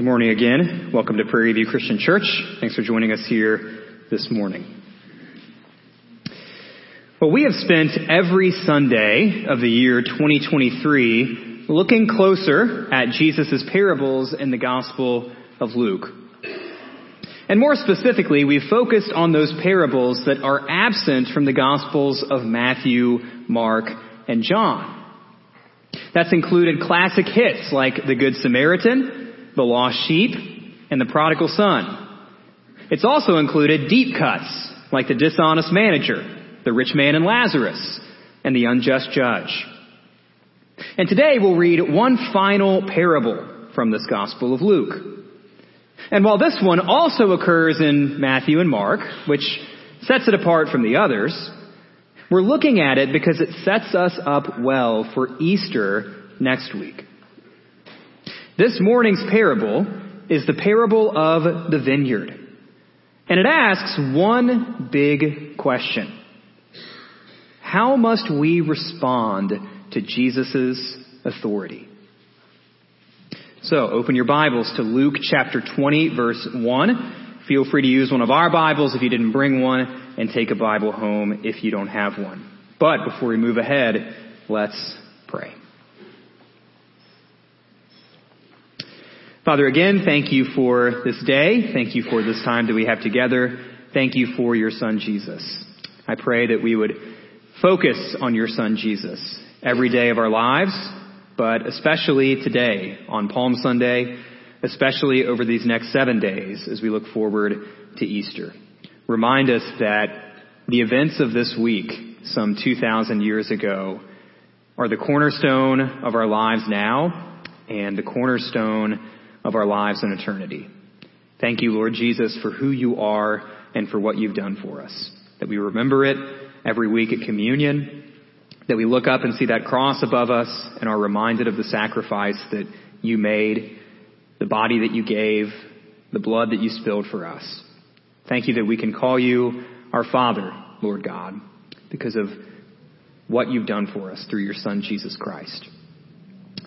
Good morning again. Welcome to Prairie View Christian Church. Thanks for joining us here this morning. Well, we have spent every Sunday of the year 2023 looking closer at Jesus' parables in the Gospel of Luke. And more specifically, we've focused on those parables that are absent from the Gospels of Matthew, Mark, and John. That's included classic hits like The Good Samaritan, The Lost Sheep, and The Prodigal Son. It's also included deep cuts like The Dishonest Manager, The Rich Man and Lazarus, and The Unjust Judge. And today we'll read one final parable from this Gospel of Luke. And while this one also occurs in Matthew and Mark, which sets it apart from the others, we're looking at it because it sets us up well for Easter next week. This morning's parable is the parable of the vineyard. And it asks one big question. How must we respond to Jesus' authority? So open your Bibles to Luke chapter 20 verse 1. Feel free to use one of our Bibles if you didn't bring one and take a Bible home if you don't have one. But before we move ahead, let's pray. Father, again, thank you for this day. Thank you for this time that we have together. Thank you for your son Jesus. I pray that we would focus on your son Jesus every day of our lives, but especially today on Palm Sunday, especially over these next seven days as we look forward to Easter remind us that the events of this week, some 2,000 years ago, are the cornerstone of our lives now and the cornerstone of our lives in eternity. Thank you, Lord Jesus, for who you are and for what you've done for us. That we remember it every week at communion, that we look up and see that cross above us and are reminded of the sacrifice that you made, the body that you gave, the blood that you spilled for us. Thank you that we can call you our Father, Lord God, because of what you've done for us through your Son, Jesus Christ.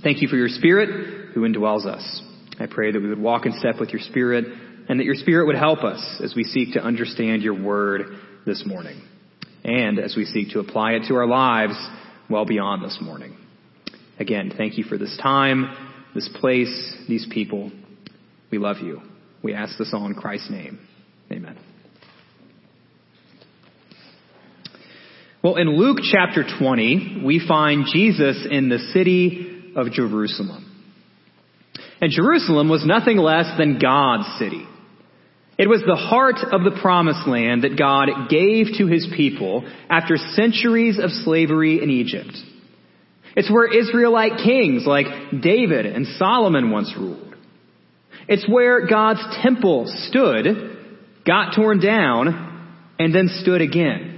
Thank you for your Spirit who indwells us. I pray that we would walk in step with your Spirit and that your Spirit would help us as we seek to understand your word this morning and as we seek to apply it to our lives well beyond this morning. Again, thank you for this time, this place, these people. We love you. We ask this all in Christ's name. Amen. Well, in Luke chapter 20, we find Jesus in the city of Jerusalem. And Jerusalem was nothing less than God's city. It was the heart of the promised land that God gave to his people after centuries of slavery in Egypt. It's where Israelite kings like David and Solomon once ruled. It's where God's temple stood got torn down, and then stood again.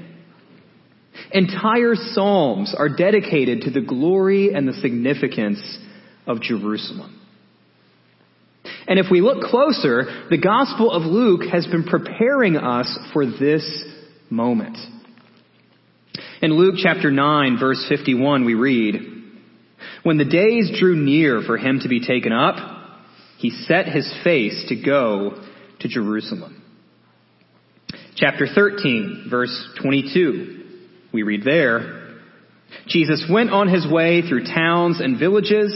Entire psalms are dedicated to the glory and the significance of Jerusalem. And if we look closer, the Gospel of Luke has been preparing us for this moment. In Luke chapter 9 verse 51 we read, When the days drew near for him to be taken up, he set his face to go to Jerusalem chapter 13, verse 22. We read there, Jesus went on his way through towns and villages,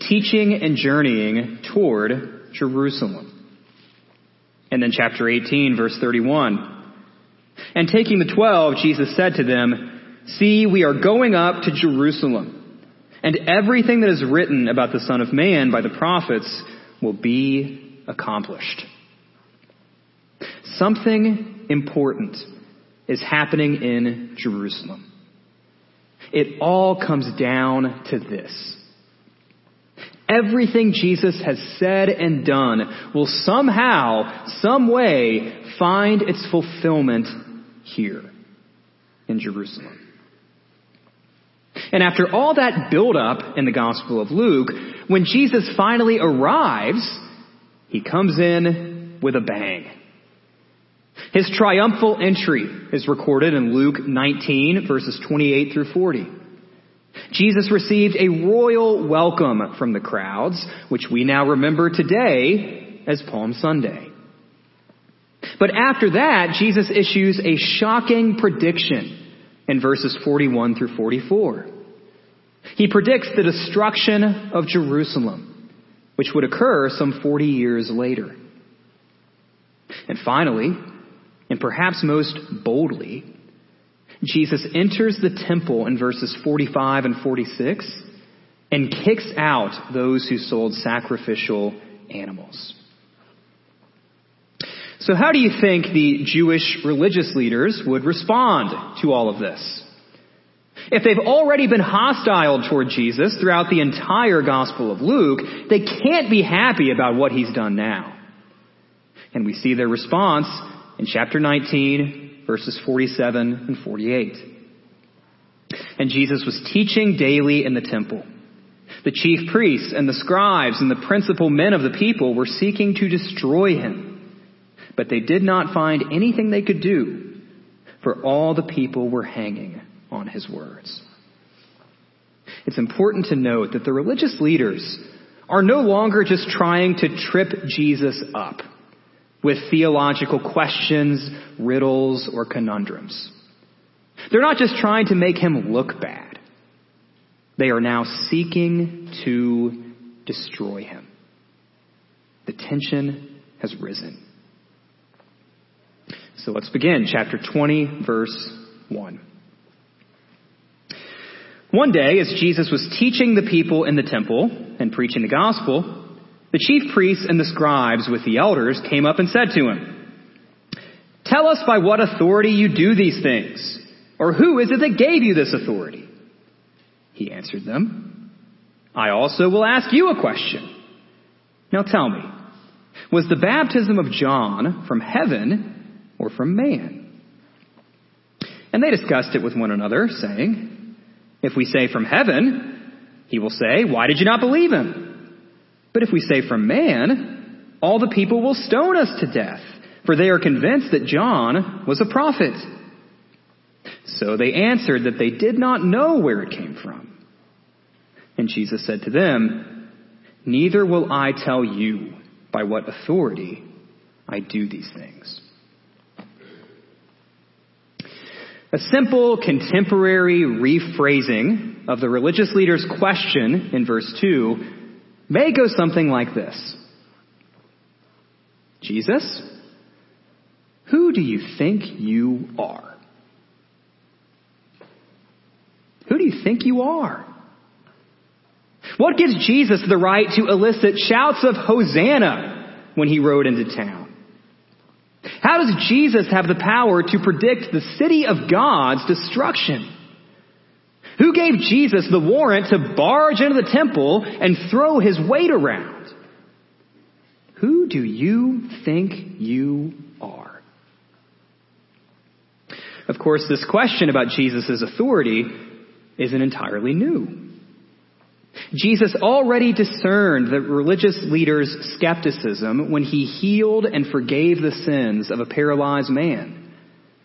teaching and journeying toward Jerusalem. And then chapter 18, verse 31. And taking the twelve, Jesus said to them, See, we are going up to Jerusalem, and everything that is written about the Son of Man by the prophets will be accomplished. Something important is happening in Jerusalem. It all comes down to this. Everything Jesus has said and done will somehow, some way, find its fulfillment here in Jerusalem. And after all that buildup in the Gospel of Luke, when Jesus finally arrives, he comes in with a bang. His triumphal entry is recorded in Luke 19 verses 28 through 40. Jesus received a royal welcome from the crowds, which we now remember today as Palm Sunday. But after that, Jesus issues a shocking prediction in verses 41 through 44. He predicts the destruction of Jerusalem, which would occur some 40 years later. And finally, and perhaps most boldly, Jesus enters the temple in verses 45 and 46 and kicks out those who sold sacrificial animals. So how do you think the Jewish religious leaders would respond to all of this? If they've already been hostile toward Jesus throughout the entire Gospel of Luke, they can't be happy about what he's done now. And we see their response in chapter 19, verses 47 and 48. And Jesus was teaching daily in the temple. The chief priests and the scribes and the principal men of the people were seeking to destroy him but they did not find anything they could do, for all the people were hanging on his words. It's important to note that the religious leaders are no longer just trying to trip Jesus up with theological questions, riddles, or conundrums. They're not just trying to make him look bad. They are now seeking to destroy him. The tension has risen. So let's begin. Chapter 20, verse 1. One day, as Jesus was teaching the people in the temple and preaching the gospel, the chief priests and the scribes with the elders came up and said to him, Tell us by what authority you do these things, or who is it that gave you this authority? He answered them, I also will ask you a question. Now tell me, was the baptism of John from heaven or from man? And they discussed it with one another, saying, If we say from heaven, he will say, Why did you not believe him? But if we say from man, all the people will stone us to death, for they are convinced that John was a prophet. So they answered that they did not know where it came from. And Jesus said to them, Neither will I tell you by what authority I do these things. A simple contemporary rephrasing of the religious leader's question in verse 2 may go something like this. Jesus, who do you think you are? Who do you think you are? What gives Jesus the right to elicit shouts of Hosanna when he rode into town? How does Jesus have the power to predict the city of God's destruction? Who gave Jesus the warrant to barge into the temple and throw his weight around? Who do you think you are? Of course, this question about Jesus' authority isn't entirely new. Jesus already discerned the religious leader's skepticism when he healed and forgave the sins of a paralyzed man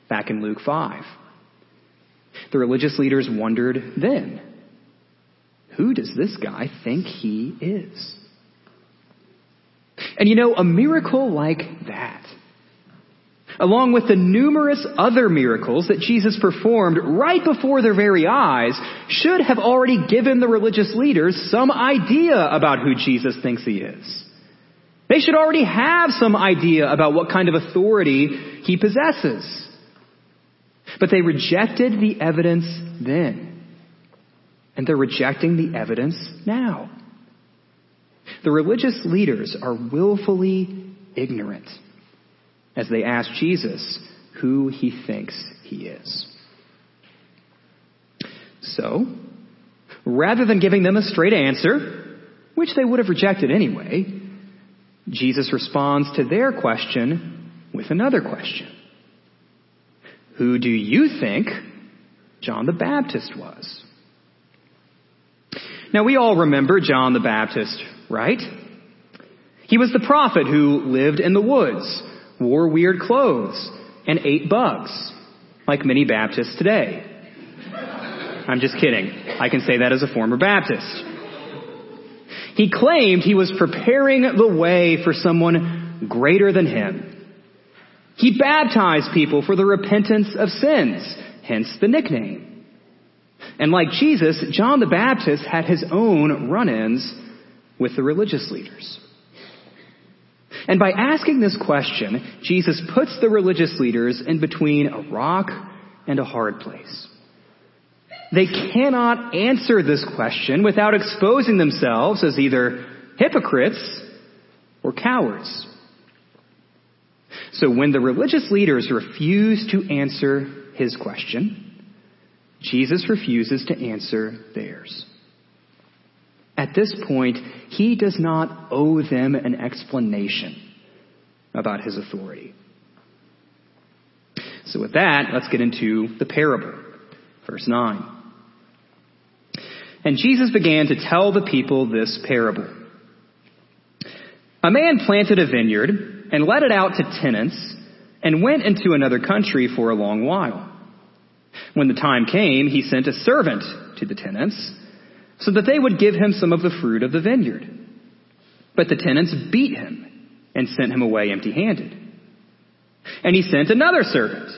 back in Luke 5. The religious leaders wondered then, who does this guy think he is? And you know, a miracle like that along with the numerous other miracles that Jesus performed right before their very eyes, should have already given the religious leaders some idea about who Jesus thinks he is. They should already have some idea about what kind of authority he possesses. But they rejected the evidence then. And they're rejecting the evidence now. The religious leaders are willfully ignorant as they ask Jesus who he thinks he is. So, rather than giving them a straight answer, which they would have rejected anyway, Jesus responds to their question with another question. Who do you think John the Baptist was? Now we all remember John the Baptist, right? He was the prophet who lived in the woods wore weird clothes, and ate bugs, like many Baptists today. I'm just kidding. I can say that as a former Baptist. He claimed he was preparing the way for someone greater than him. He baptized people for the repentance of sins, hence the nickname. And like Jesus, John the Baptist had his own run-ins with the religious leaders. And by asking this question, Jesus puts the religious leaders in between a rock and a hard place. They cannot answer this question without exposing themselves as either hypocrites or cowards. So when the religious leaders refuse to answer his question, Jesus refuses to answer theirs. At this point, he does not owe them an explanation about his authority. So with that, let's get into the parable. Verse 9. And Jesus began to tell the people this parable. A man planted a vineyard and let it out to tenants and went into another country for a long while. When the time came, he sent a servant to the tenants so that they would give him some of the fruit of the vineyard. But the tenants beat him and sent him away empty handed. And he sent another servant,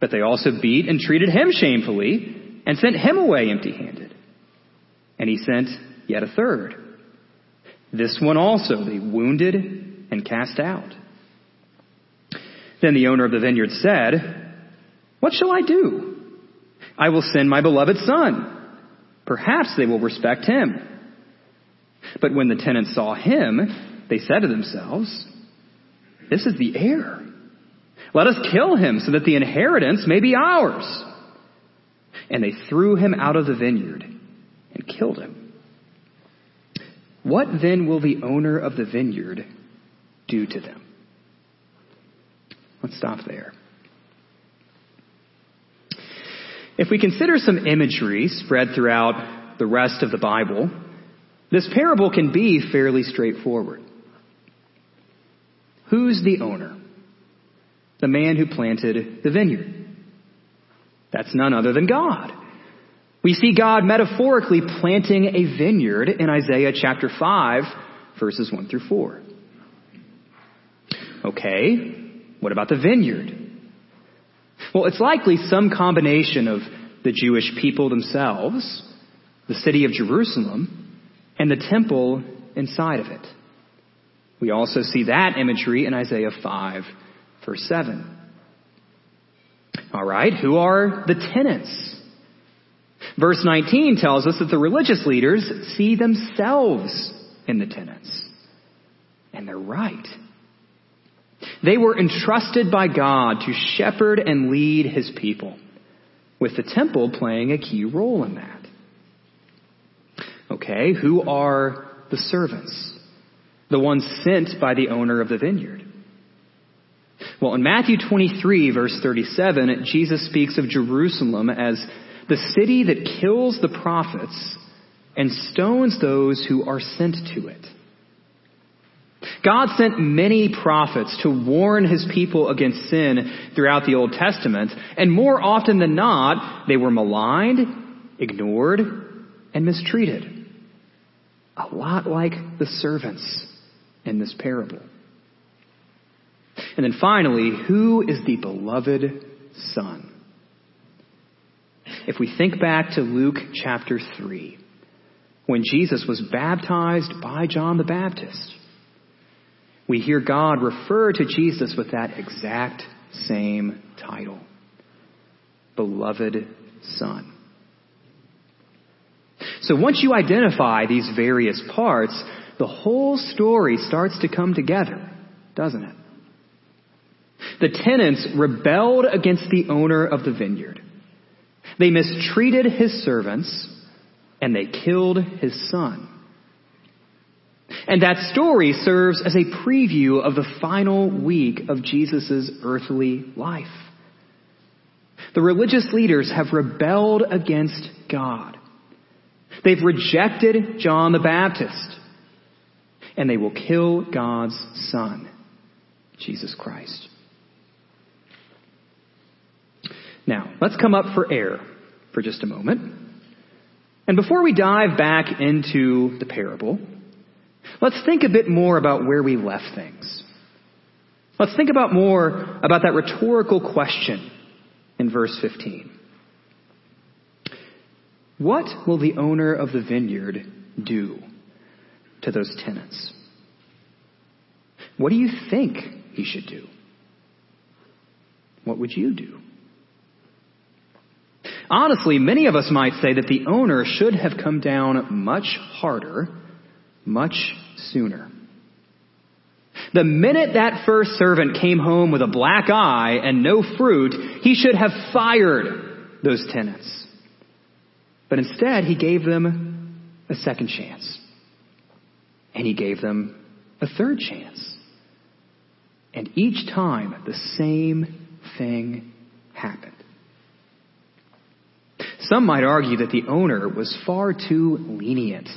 but they also beat and treated him shamefully and sent him away empty handed. And he sent yet a third. This one also they wounded and cast out. Then the owner of the vineyard said, What shall I do? I will send my beloved son. Perhaps they will respect him. But when the tenants saw him, they said to themselves, This is the heir. Let us kill him so that the inheritance may be ours. And they threw him out of the vineyard and killed him. What then will the owner of the vineyard do to them? Let's stop there. If we consider some imagery spread throughout the rest of the Bible, this parable can be fairly straightforward. Who's the owner? The man who planted the vineyard. That's none other than God. We see God metaphorically planting a vineyard in Isaiah chapter 5, verses 1 through 4. Okay, what about the vineyard? Well, it's likely some combination of the Jewish people themselves, the city of Jerusalem, and the temple inside of it. We also see that imagery in Isaiah 5, verse 7. All right, who are the tenants? Verse 19 tells us that the religious leaders see themselves in the tenants. And they're right. They were entrusted by God to shepherd and lead his people, with the temple playing a key role in that. Okay, who are the servants? The ones sent by the owner of the vineyard. Well, in Matthew 23, verse 37, Jesus speaks of Jerusalem as the city that kills the prophets and stones those who are sent to it. God sent many prophets to warn his people against sin throughout the Old Testament, and more often than not, they were maligned, ignored, and mistreated. A lot like the servants in this parable. And then finally, who is the beloved Son? If we think back to Luke chapter 3, when Jesus was baptized by John the Baptist, we hear God refer to Jesus with that exact same title Beloved Son. So once you identify these various parts, the whole story starts to come together, doesn't it? The tenants rebelled against the owner of the vineyard. They mistreated his servants and they killed his son. And that story serves as a preview of the final week of Jesus' earthly life. The religious leaders have rebelled against God. They've rejected John the Baptist. And they will kill God's Son, Jesus Christ. Now, let's come up for air for just a moment. And before we dive back into the parable, let's think a bit more about where we left things. Let's think about more about that rhetorical question in verse 15. What will the owner of the vineyard do to those tenants? What do you think he should do? What would you do? Honestly, many of us might say that the owner should have come down much harder, much sooner. The minute that first servant came home with a black eye and no fruit, he should have fired those tenants. But instead, he gave them a second chance. And he gave them a third chance. And each time, the same thing happened. Some might argue that the owner was far too lenient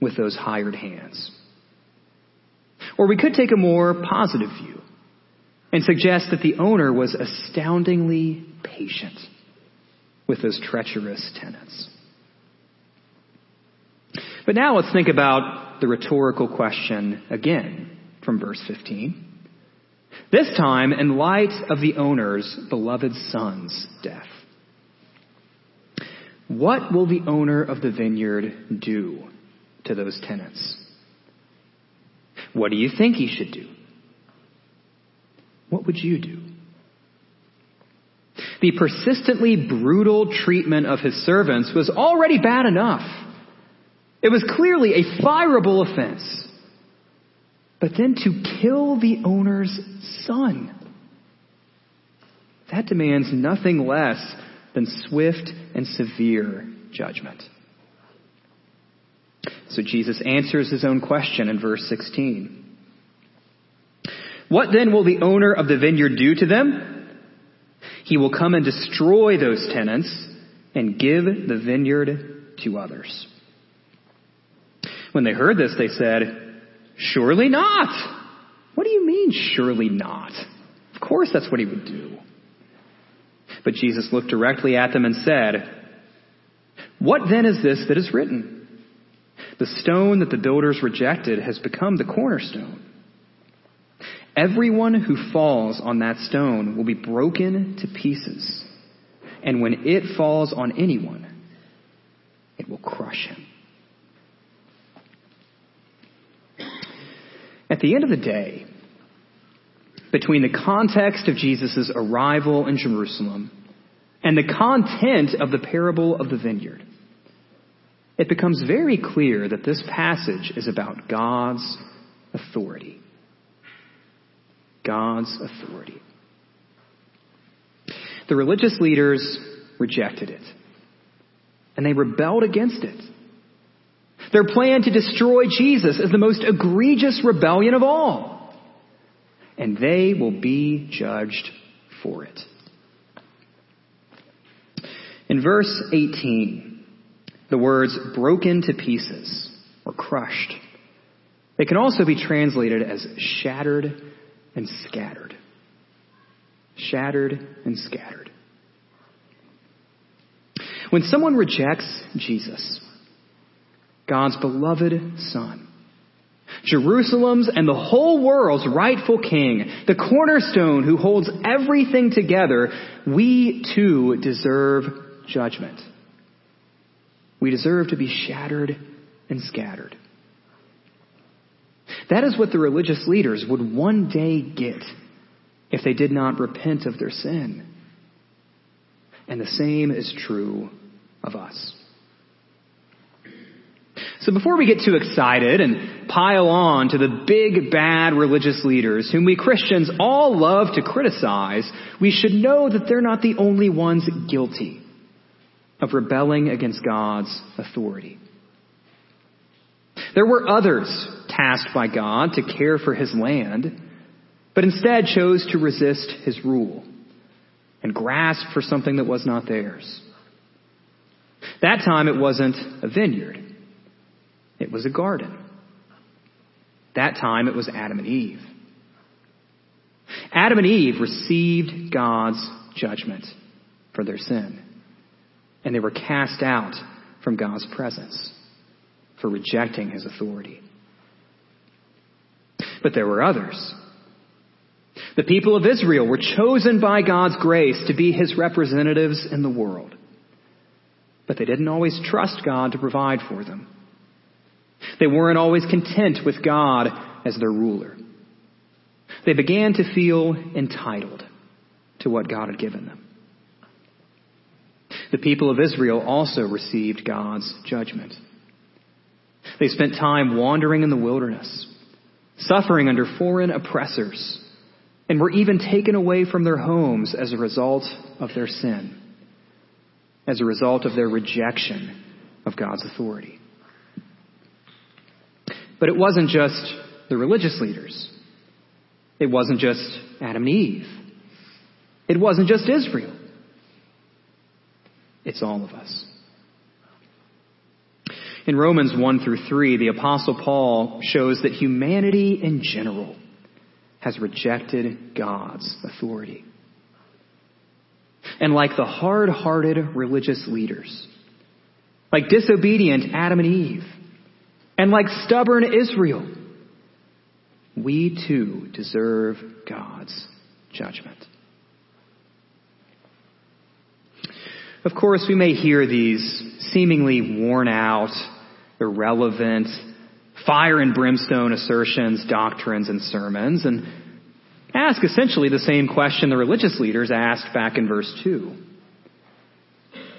with those hired hands. Or we could take a more positive view and suggest that the owner was astoundingly patient with those treacherous tenants. But now let's think about the rhetorical question again from verse 15. This time in light of the owner's beloved son's death. What will the owner of the vineyard do to those tenants? What do you think he should do? What would you do? The persistently brutal treatment of his servants was already bad enough. It was clearly a fireable offense. But then to kill the owner's son. That demands nothing less than swift and severe judgment. So Jesus answers his own question in verse 16. What then will the owner of the vineyard do to them? He will come and destroy those tenants and give the vineyard to others. When they heard this, they said, Surely not. What do you mean, surely not? Of course that's what he would do. But Jesus looked directly at them and said, What then is this that is written? The stone that the builders rejected has become the cornerstone. Everyone who falls on that stone will be broken to pieces. And when it falls on anyone, it will crush him. At the end of the day, between the context of Jesus' arrival in Jerusalem and the content of the parable of the vineyard, it becomes very clear that this passage is about God's authority. God's authority. The religious leaders rejected it, and they rebelled against it. Their plan to destroy Jesus is the most egregious rebellion of all and they will be judged for it. In verse 18, the words broken to pieces or crushed, they can also be translated as shattered and scattered. Shattered and scattered. When someone rejects Jesus, God's beloved Son, Jerusalem's and the whole world's rightful king, the cornerstone who holds everything together, we too deserve judgment. We deserve to be shattered and scattered. That is what the religious leaders would one day get if they did not repent of their sin. And the same is true of us. So before we get too excited and pile on to the big bad religious leaders whom we Christians all love to criticize, we should know that they're not the only ones guilty of rebelling against God's authority. There were others tasked by God to care for his land, but instead chose to resist his rule and grasp for something that was not theirs. That time it wasn't a vineyard. It was a garden. That time it was Adam and Eve. Adam and Eve received God's judgment for their sin. And they were cast out from God's presence for rejecting his authority. But there were others. The people of Israel were chosen by God's grace to be his representatives in the world. But they didn't always trust God to provide for them. They weren't always content with God as their ruler. They began to feel entitled to what God had given them. The people of Israel also received God's judgment. They spent time wandering in the wilderness, suffering under foreign oppressors, and were even taken away from their homes as a result of their sin, as a result of their rejection of God's authority. But it wasn't just the religious leaders. It wasn't just Adam and Eve. It wasn't just Israel. It's all of us. In Romans 1 through 3, the apostle Paul shows that humanity in general has rejected God's authority. And like the hard-hearted religious leaders, like disobedient Adam and Eve, and like stubborn Israel, we too deserve God's judgment. Of course, we may hear these seemingly worn out, irrelevant, fire and brimstone assertions, doctrines, and sermons, and ask essentially the same question the religious leaders asked back in verse 2.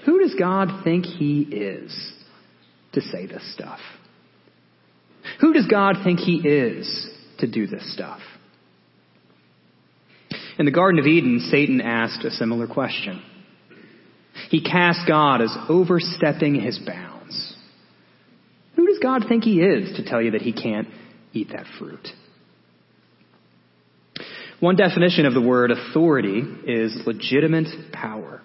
Who does God think he is to say this stuff? Who does God think he is to do this stuff? In the Garden of Eden, Satan asked a similar question. He cast God as overstepping his bounds. Who does God think he is to tell you that he can't eat that fruit? One definition of the word authority is legitimate power.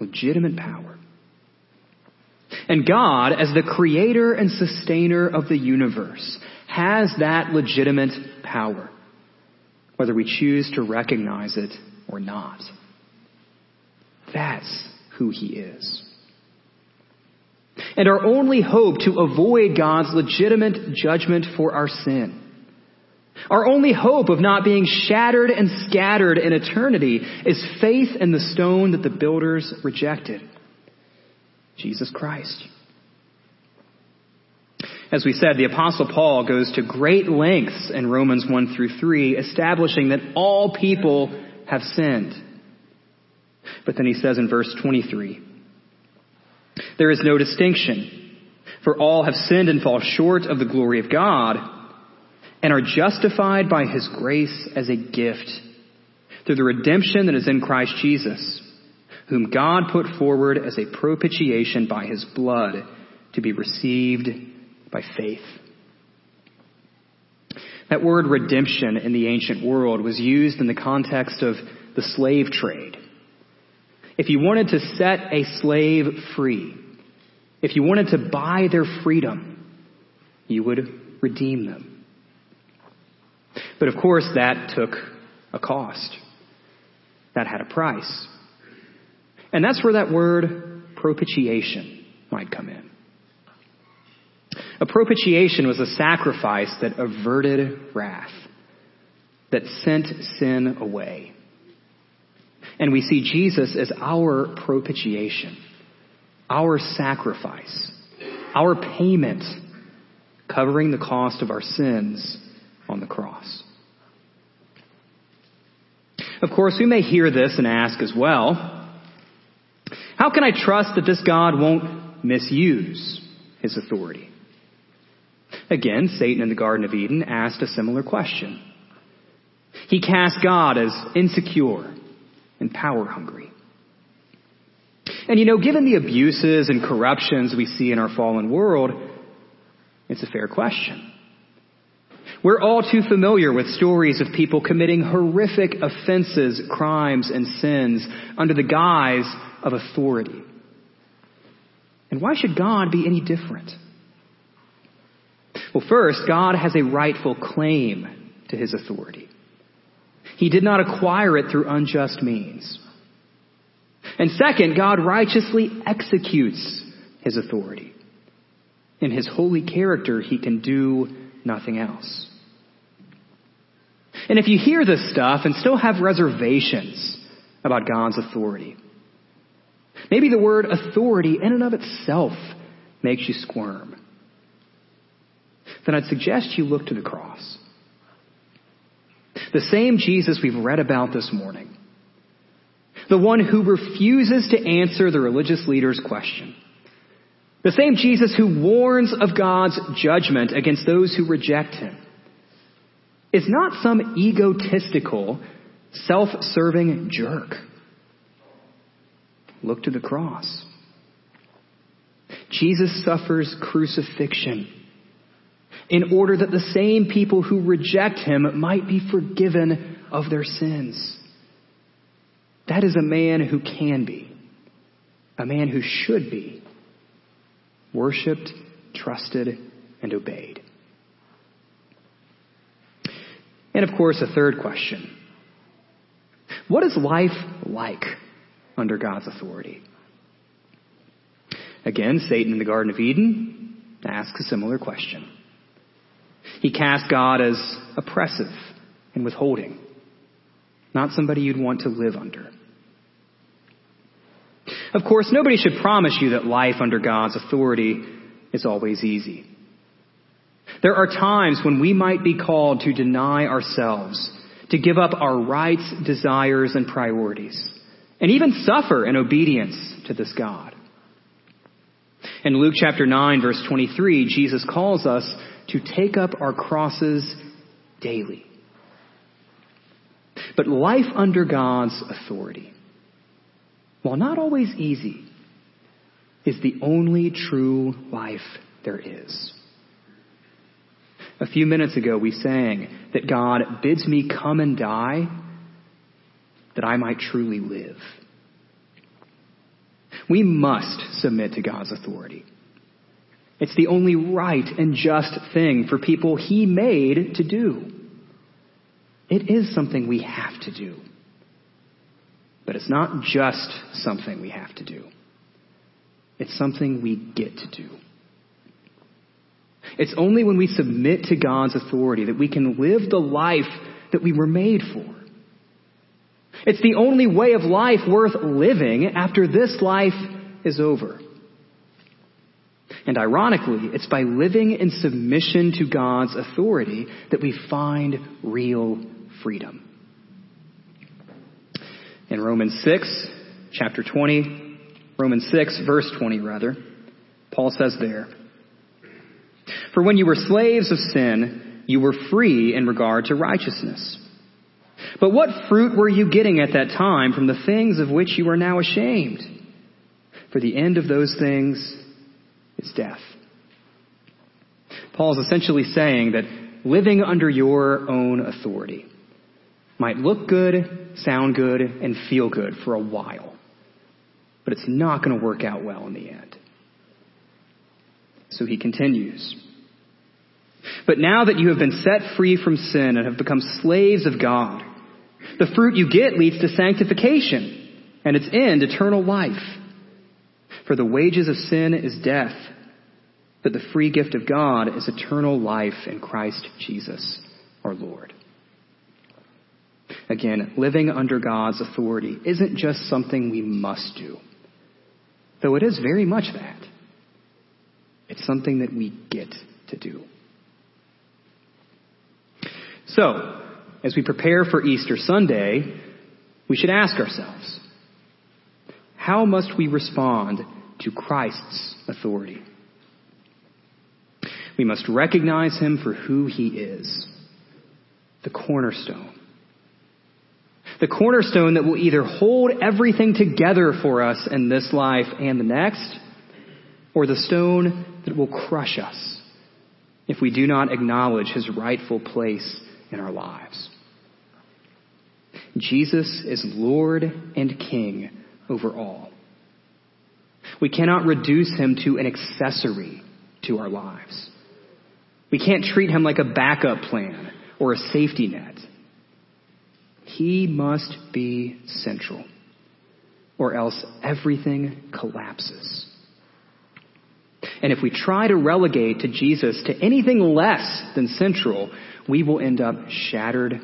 Legitimate power. And God, as the creator and sustainer of the universe, has that legitimate power, whether we choose to recognize it or not. That's who he is. And our only hope to avoid God's legitimate judgment for our sin, our only hope of not being shattered and scattered in eternity is faith in the stone that the builders rejected. Jesus Christ. As we said, the apostle Paul goes to great lengths in Romans 1 through 3, establishing that all people have sinned. But then he says in verse 23, there is no distinction, for all have sinned and fall short of the glory of God, and are justified by his grace as a gift through the redemption that is in Christ Jesus whom God put forward as a propitiation by his blood to be received by faith. That word redemption in the ancient world was used in the context of the slave trade. If you wanted to set a slave free, if you wanted to buy their freedom, you would redeem them. But of course, that took a cost. That had a price. And that's where that word propitiation might come in. A propitiation was a sacrifice that averted wrath, that sent sin away. And we see Jesus as our propitiation, our sacrifice, our payment, covering the cost of our sins on the cross. Of course, we may hear this and ask as well, how can I trust that this God won't misuse his authority? Again, Satan in the Garden of Eden asked a similar question. He cast God as insecure and power hungry. And you know, given the abuses and corruptions we see in our fallen world, it's a fair question. We're all too familiar with stories of people committing horrific offenses, crimes, and sins under the guise of authority. And why should God be any different? Well, first, God has a rightful claim to his authority. He did not acquire it through unjust means. And second, God righteously executes his authority. In his holy character, he can do nothing else. And if you hear this stuff and still have reservations about God's authority, maybe the word authority in and of itself makes you squirm, then I'd suggest you look to the cross. The same Jesus we've read about this morning. The one who refuses to answer the religious leader's question. The same Jesus who warns of God's judgment against those who reject him is not some egotistical, self-serving jerk. Look to the cross. Jesus suffers crucifixion in order that the same people who reject him might be forgiven of their sins. That is a man who can be, a man who should be, worshiped, trusted, and obeyed. And of course, a third question. What is life like under God's authority? Again, Satan in the Garden of Eden asks a similar question. He cast God as oppressive and withholding, not somebody you'd want to live under. Of course, nobody should promise you that life under God's authority is always easy. There are times when we might be called to deny ourselves, to give up our rights, desires, and priorities, and even suffer in obedience to this God. In Luke chapter 9 verse 23, Jesus calls us to take up our crosses daily. But life under God's authority, while not always easy, is the only true life there is. A few minutes ago we sang that God bids me come and die that I might truly live. We must submit to God's authority. It's the only right and just thing for people He made to do. It is something we have to do. But it's not just something we have to do. It's something we get to do. It's only when we submit to God's authority that we can live the life that we were made for. It's the only way of life worth living after this life is over. And ironically, it's by living in submission to God's authority that we find real freedom. In Romans 6, chapter 20, Romans 6, verse 20 rather, Paul says there, For when you were slaves of sin, you were free in regard to righteousness. But what fruit were you getting at that time from the things of which you are now ashamed? For the end of those things is death. Paul is essentially saying that living under your own authority might look good, sound good, and feel good for a while, but it's not going to work out well in the end. So he continues. But now that you have been set free from sin and have become slaves of God, the fruit you get leads to sanctification, and its end, eternal life. For the wages of sin is death, but the free gift of God is eternal life in Christ Jesus, our Lord. Again, living under God's authority isn't just something we must do, though it is very much that. It's something that we get to do. So, as we prepare for Easter Sunday, we should ask ourselves, how must we respond to Christ's authority? We must recognize him for who he is, the cornerstone. The cornerstone that will either hold everything together for us in this life and the next, or the stone that will crush us if we do not acknowledge his rightful place in our lives. Jesus is Lord and King over all. We cannot reduce him to an accessory to our lives. We can't treat him like a backup plan or a safety net. He must be central. or else everything collapses. And if we try to relegate to Jesus to anything less than central, we will end up shattered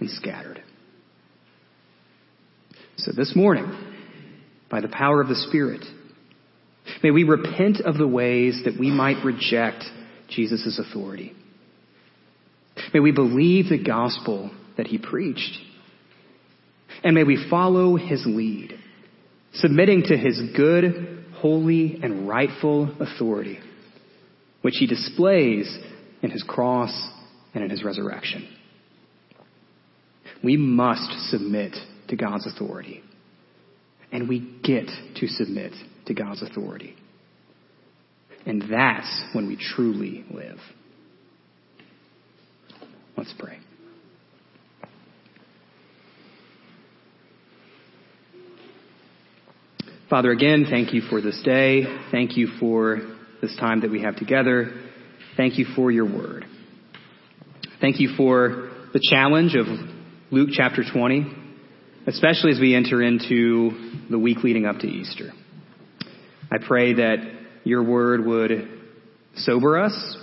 and scattered. So this morning, by the power of the Spirit, may we repent of the ways that we might reject Jesus' authority. May we believe the gospel that he preached. And may we follow his lead, submitting to his good, holy, and rightful authority, which he displays in his cross and in his resurrection. We must submit to God's authority. And we get to submit to God's authority. And that's when we truly live. Let's pray. Father, again, thank you for this day. Thank you for this time that we have together. Thank you for your word. Thank you for the challenge of Luke chapter 20, especially as we enter into the week leading up to Easter. I pray that your word would sober us,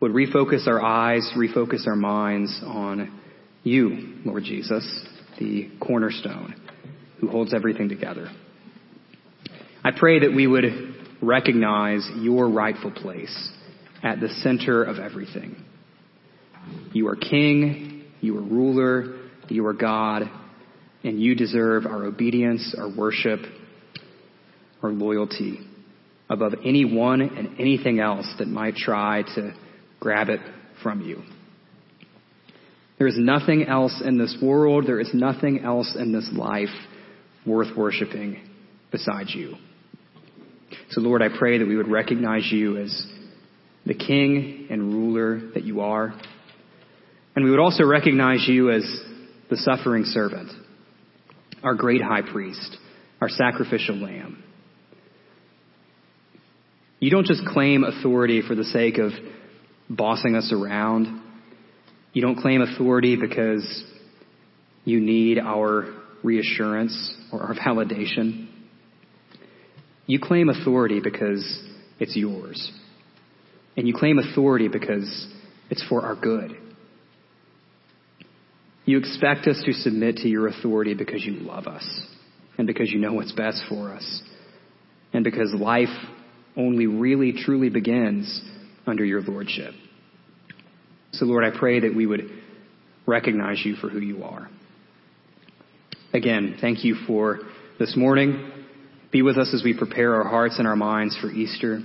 would refocus our eyes, refocus our minds on you, Lord Jesus, the cornerstone who holds everything together. I pray that we would recognize your rightful place at the center of everything. You are king, you are ruler, you are God, and you deserve our obedience, our worship, our loyalty above anyone and anything else that might try to grab it from you. There is nothing else in this world, there is nothing else in this life worth worshiping besides you. So, Lord, I pray that we would recognize you as the King and ruler that you are. And we would also recognize you as the suffering servant, our great high priest, our sacrificial lamb. You don't just claim authority for the sake of bossing us around. You don't claim authority because you need our reassurance or our validation. You claim authority because it's yours. And you claim authority because it's for our good. You expect us to submit to your authority because you love us and because you know what's best for us and because life only really truly begins under your lordship. So, Lord, I pray that we would recognize you for who you are. Again, thank you for this morning. Be with us as we prepare our hearts and our minds for Easter.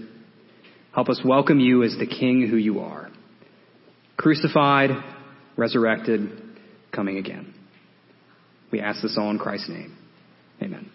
Help us welcome you as the King who you are. Crucified, resurrected, coming again. We ask this all in Christ's name. Amen.